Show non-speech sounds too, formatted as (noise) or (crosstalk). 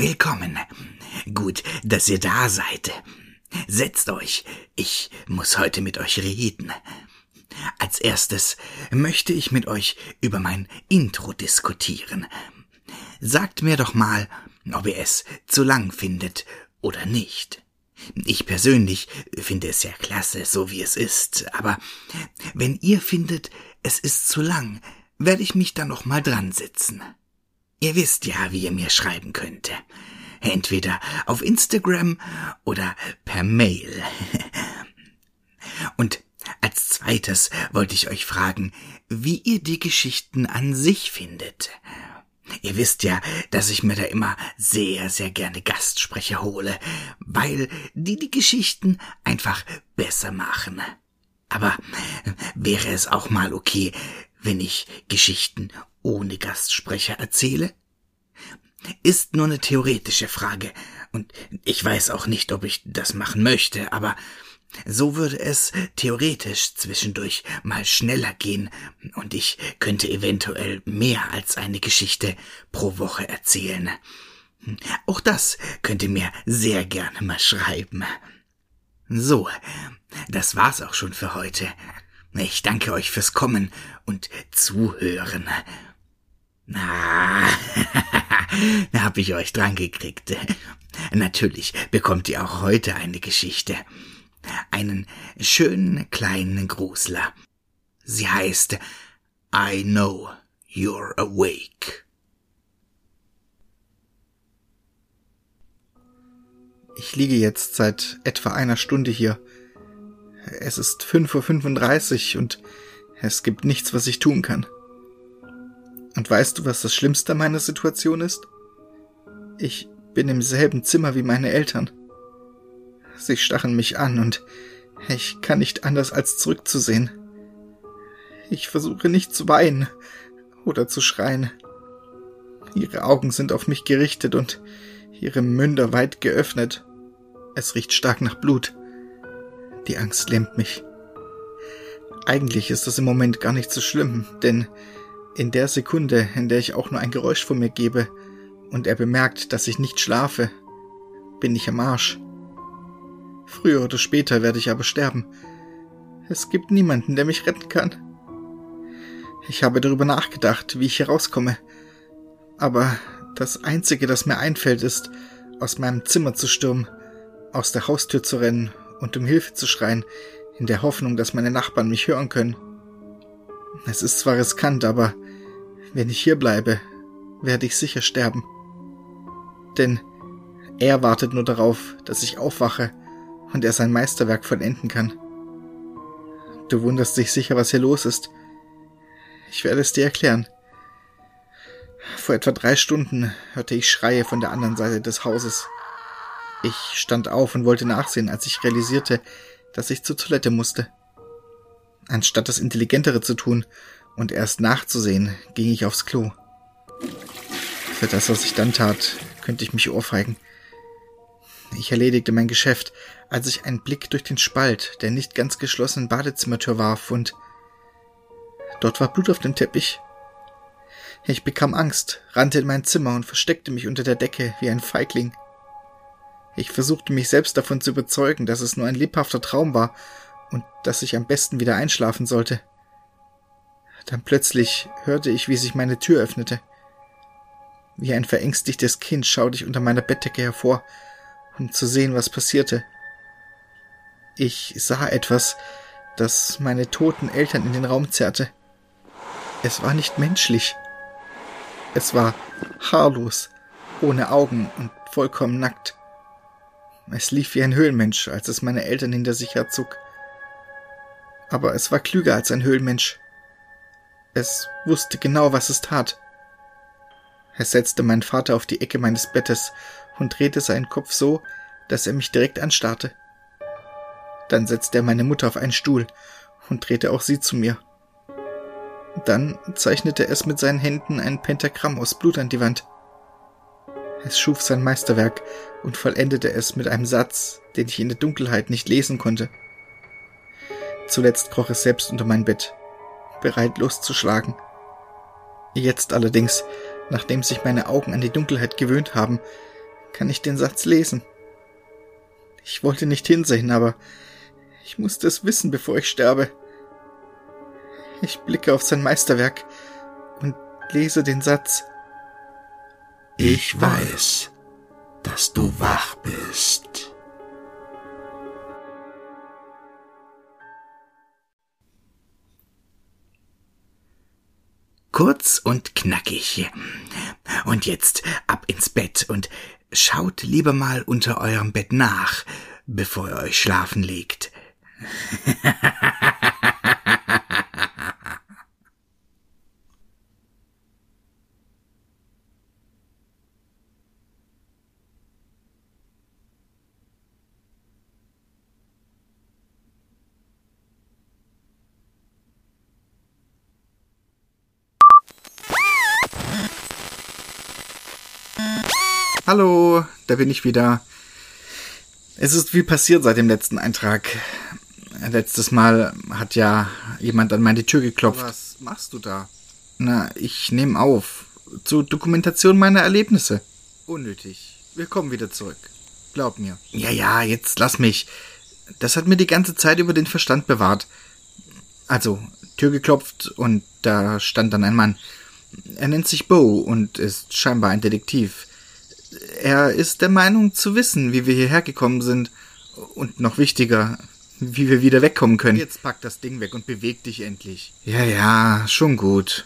Willkommen. Gut, dass ihr da seid. Setzt euch. Ich muss heute mit euch reden. Als erstes möchte ich mit euch über mein Intro diskutieren. Sagt mir doch mal, ob ihr es zu lang findet oder nicht. Ich persönlich finde es ja klasse, so wie es ist, aber wenn ihr findet, es ist zu lang, werde ich mich da noch mal dran sitzen. Ihr wisst ja, wie ihr mir schreiben könnt. Entweder auf Instagram oder per Mail. Und als zweites wollte ich euch fragen, wie ihr die Geschichten an sich findet. Ihr wisst ja, dass ich mir da immer sehr, sehr gerne Gastsprecher hole, weil die die Geschichten einfach besser machen. Aber wäre es auch mal okay, wenn ich Geschichten ohne Gastsprecher erzähle? Ist nur eine theoretische Frage, und ich weiß auch nicht, ob ich das machen möchte, aber so würde es theoretisch zwischendurch mal schneller gehen, und ich könnte eventuell mehr als eine Geschichte pro Woche erzählen. Auch das könnt ihr mir sehr gerne mal schreiben. So, das war's auch schon für heute. Ich danke euch fürs Kommen und Zuhören. Na, (laughs) hab ich euch dran gekriegt. Natürlich bekommt ihr auch heute eine Geschichte. Einen schönen kleinen Grusler. Sie heißt I know you're awake. Ich liege jetzt seit etwa einer Stunde hier. Es ist 5.35 Uhr und es gibt nichts, was ich tun kann. Und weißt du, was das Schlimmste meiner Situation ist? Ich bin im selben Zimmer wie meine Eltern. Sie stachen mich an und ich kann nicht anders als zurückzusehen. Ich versuche nicht zu weinen oder zu schreien. Ihre Augen sind auf mich gerichtet und ihre Münder weit geöffnet. Es riecht stark nach Blut. Die Angst lähmt mich. Eigentlich ist das im Moment gar nicht so schlimm, denn in der Sekunde, in der ich auch nur ein Geräusch von mir gebe und er bemerkt, dass ich nicht schlafe, bin ich am Arsch. Früher oder später werde ich aber sterben. Es gibt niemanden, der mich retten kann. Ich habe darüber nachgedacht, wie ich herauskomme. Aber das Einzige, das mir einfällt, ist, aus meinem Zimmer zu stürmen, aus der Haustür zu rennen und um Hilfe zu schreien, in der Hoffnung, dass meine Nachbarn mich hören können. Es ist zwar riskant, aber wenn ich hier bleibe, werde ich sicher sterben. Denn er wartet nur darauf, dass ich aufwache und er sein Meisterwerk vollenden kann. Du wunderst dich sicher, was hier los ist. Ich werde es dir erklären. Vor etwa drei Stunden hörte ich Schreie von der anderen Seite des Hauses. Ich stand auf und wollte nachsehen, als ich realisierte, dass ich zur Toilette musste. Anstatt das Intelligentere zu tun und erst nachzusehen, ging ich aufs Klo. Für das, was ich dann tat, könnte ich mich ohrfeigen. Ich erledigte mein Geschäft, als ich einen Blick durch den Spalt der nicht ganz geschlossenen Badezimmertür warf und dort war Blut auf dem Teppich. Ich bekam Angst, rannte in mein Zimmer und versteckte mich unter der Decke wie ein Feigling. Ich versuchte mich selbst davon zu überzeugen, dass es nur ein lebhafter Traum war und dass ich am besten wieder einschlafen sollte. Dann plötzlich hörte ich, wie sich meine Tür öffnete. Wie ein verängstigtes Kind schaute ich unter meiner Bettdecke hervor, um zu sehen, was passierte. Ich sah etwas, das meine toten Eltern in den Raum zerrte. Es war nicht menschlich. Es war haarlos, ohne Augen und vollkommen nackt. Es lief wie ein Höhlenmensch, als es meine Eltern hinter sich herzog aber es war klüger als ein Höhlenmensch. Es wusste genau, was es tat. Es setzte meinen Vater auf die Ecke meines Bettes und drehte seinen Kopf so, dass er mich direkt anstarrte. Dann setzte er meine Mutter auf einen Stuhl und drehte auch sie zu mir. Dann zeichnete es mit seinen Händen ein Pentagramm aus Blut an die Wand. Es schuf sein Meisterwerk und vollendete es mit einem Satz, den ich in der Dunkelheit nicht lesen konnte. Zuletzt kroch es selbst unter mein Bett, bereit loszuschlagen. Jetzt allerdings, nachdem sich meine Augen an die Dunkelheit gewöhnt haben, kann ich den Satz lesen. Ich wollte nicht hinsehen, aber ich musste es wissen, bevor ich sterbe. Ich blicke auf sein Meisterwerk und lese den Satz. Ich weiß, dass du wach bist. Kurz und knackig. Und jetzt ab ins Bett und schaut lieber mal unter eurem Bett nach, bevor ihr euch schlafen legt. (laughs) Hallo, da bin ich wieder. Es ist viel passiert seit dem letzten Eintrag. Letztes Mal hat ja jemand an meine Tür geklopft. Was machst du da? Na, ich nehme auf. Zur Dokumentation meiner Erlebnisse. Unnötig. Wir kommen wieder zurück. Glaub mir. Ja, ja, jetzt lass mich. Das hat mir die ganze Zeit über den Verstand bewahrt. Also, Tür geklopft und da stand dann ein Mann. Er nennt sich Bo und ist scheinbar ein Detektiv. Er ist der Meinung zu wissen, wie wir hierher gekommen sind. Und noch wichtiger, wie wir wieder wegkommen können. Jetzt pack das Ding weg und beweg dich endlich. Ja, ja, schon gut.